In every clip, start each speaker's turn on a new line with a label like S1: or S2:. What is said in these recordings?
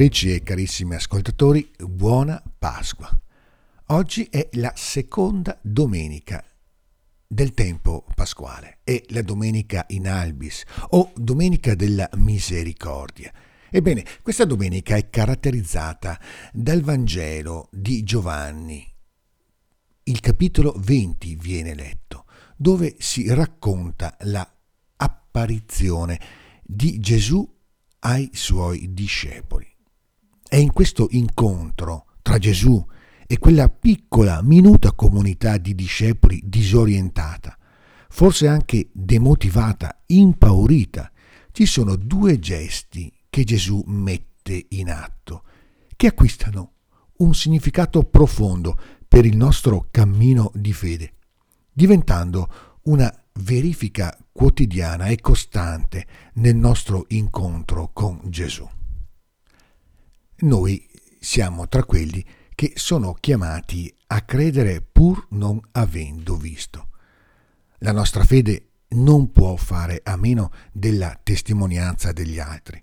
S1: Ascoltatrici e carissimi ascoltatori, buona Pasqua. Oggi è la seconda domenica del tempo pasquale, è la domenica in albis o domenica della misericordia. Ebbene, questa domenica è caratterizzata dal Vangelo di Giovanni. Il capitolo 20 viene letto, dove si racconta la apparizione di Gesù ai suoi discepoli. È in questo incontro tra Gesù e quella piccola, minuta comunità di discepoli disorientata, forse anche demotivata, impaurita, ci sono due gesti che Gesù mette in atto, che acquistano un significato profondo per il nostro cammino di fede, diventando una verifica quotidiana e costante nel nostro incontro con Gesù. Noi siamo tra quelli che sono chiamati a credere pur non avendo visto. La nostra fede non può fare a meno della testimonianza degli altri.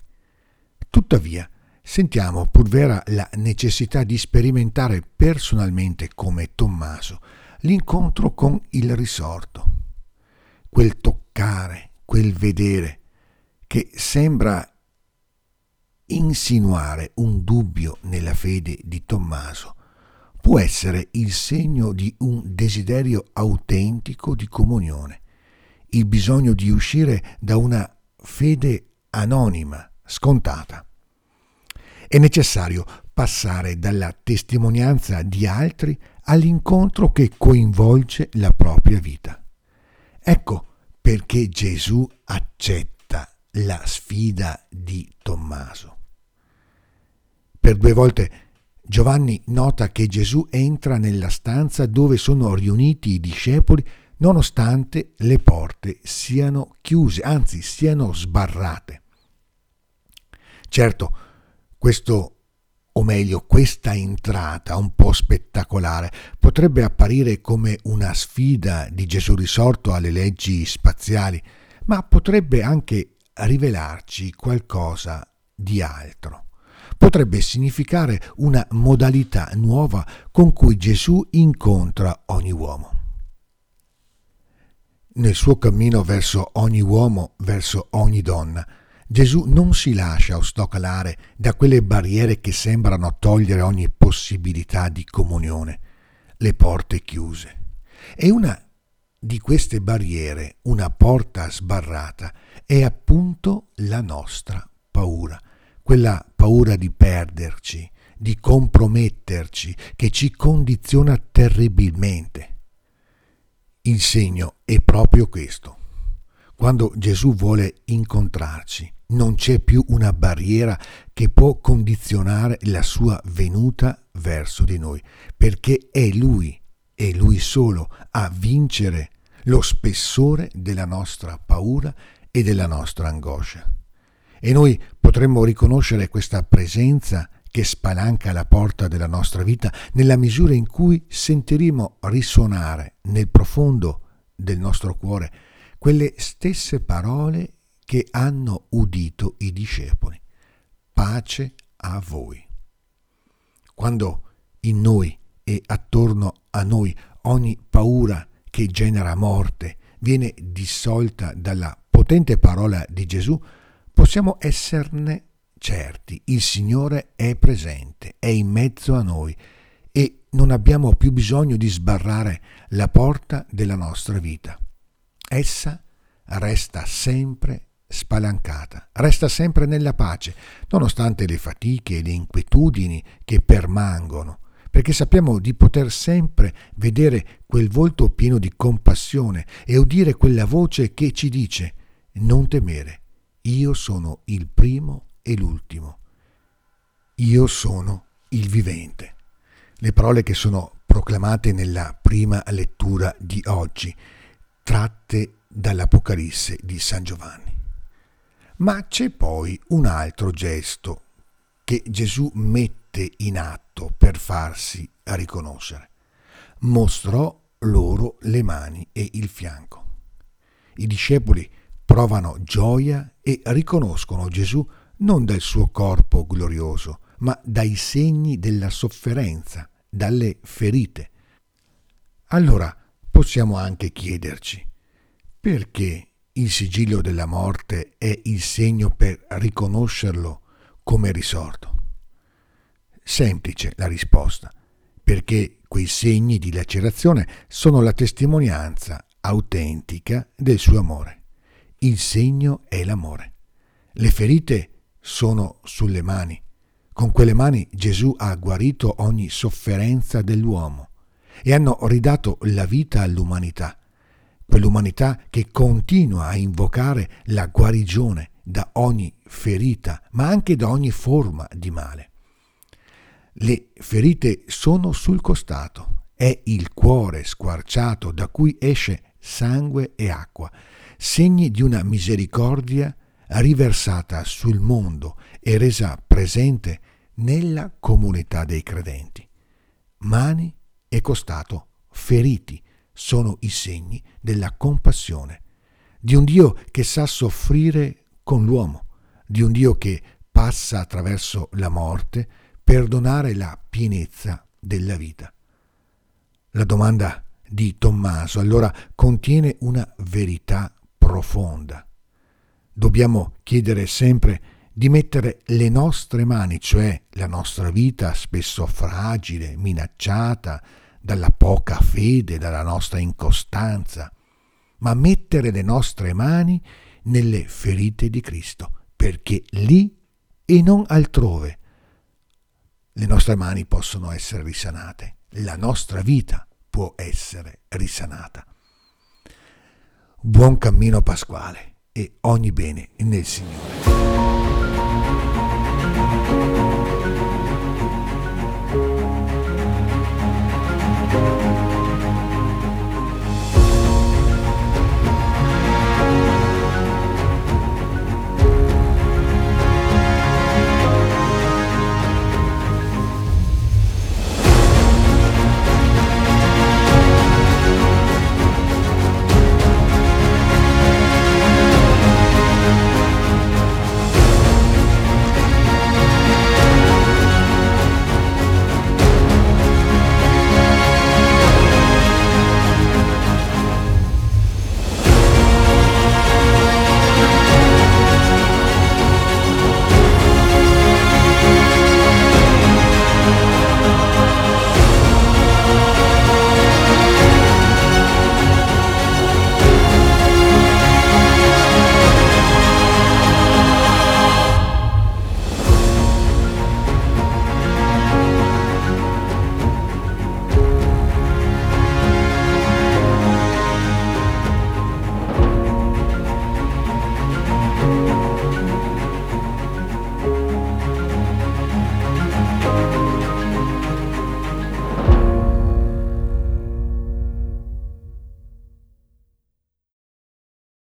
S1: Tuttavia, sentiamo pur vera la necessità di sperimentare personalmente come Tommaso l'incontro con il risorto, quel toccare, quel vedere che sembra insinuare un dubbio nella fede di Tommaso può essere il segno di un desiderio autentico di comunione, il bisogno di uscire da una fede anonima, scontata. È necessario passare dalla testimonianza di altri all'incontro che coinvolge la propria vita. Ecco perché Gesù accetta la sfida di Tommaso. Per due volte Giovanni nota che Gesù entra nella stanza dove sono riuniti i discepoli nonostante le porte siano chiuse, anzi siano sbarrate. Certo, questo o meglio questa entrata un po' spettacolare potrebbe apparire come una sfida di Gesù risorto alle leggi spaziali, ma potrebbe anche rivelarci qualcosa di altro. Potrebbe significare una modalità nuova con cui Gesù incontra ogni uomo. Nel suo cammino verso ogni uomo, verso ogni donna, Gesù non si lascia ostacolare da quelle barriere che sembrano togliere ogni possibilità di comunione, le porte chiuse. E una di queste barriere, una porta sbarrata, è appunto la nostra paura, quella paura di perderci, di comprometterci, che ci condiziona terribilmente. Il segno è proprio questo. Quando Gesù vuole incontrarci, non c'è più una barriera che può condizionare la sua venuta verso di noi, perché è Lui, è Lui solo a vincere lo spessore della nostra paura e della nostra angoscia. E noi potremmo riconoscere questa presenza che spalanca la porta della nostra vita nella misura in cui sentiremo risuonare nel profondo del nostro cuore quelle stesse parole che hanno udito i discepoli. Pace a voi. Quando in noi e attorno a noi ogni paura che genera morte viene dissolta dalla potente parola di Gesù, possiamo esserne certi. Il Signore è presente, è in mezzo a noi e non abbiamo più bisogno di sbarrare la porta della nostra vita. Essa resta sempre spalancata, resta sempre nella pace, nonostante le fatiche e le inquietudini che permangono, perché sappiamo di poter sempre vedere quel volto pieno di compassione e udire quella voce che ci dice non temere, io sono il primo e l'ultimo, io sono il vivente. Le parole che sono proclamate nella prima lettura di oggi, tratte dall'Apocalisse di San Giovanni. Ma c'è poi un altro gesto che Gesù mette in atto per farsi riconoscere. Mostrò loro le mani e il fianco. I discepoli provano gioia e riconoscono Gesù non dal suo corpo glorioso, ma dai segni della sofferenza, dalle ferite. Allora possiamo anche chiederci perché il sigillo della morte è il segno per riconoscerlo come risorto. Semplice la risposta, perché quei segni di lacerazione sono la testimonianza autentica del suo amore. Il segno è l'amore. Le ferite sono sulle mani. Con quelle mani Gesù ha guarito ogni sofferenza dell'uomo e hanno ridato la vita all'umanità, quell'umanità che continua a invocare la guarigione da ogni ferita, ma anche da ogni forma di male. Le ferite sono sul costato, è il cuore squarciato da cui esce sangue e acqua, segni di una misericordia riversata sul mondo e resa presente nella comunità dei credenti. Mani e costato feriti sono i segni della compassione, di un Dio che sa soffrire con l'uomo, di un Dio che passa attraverso la morte per donare la pienezza della vita. La domanda di Tommaso allora contiene una verità profonda. Dobbiamo chiedere sempre di mettere le nostre mani, cioè la nostra vita spesso fragile, minacciata dalla poca fede, dalla nostra incostanza, ma mettere le nostre mani nelle ferite di Cristo, perché lì e non altrove le nostre mani possono essere risanate, la nostra vita può essere risanata buon cammino pasquale e ogni bene nel Signore.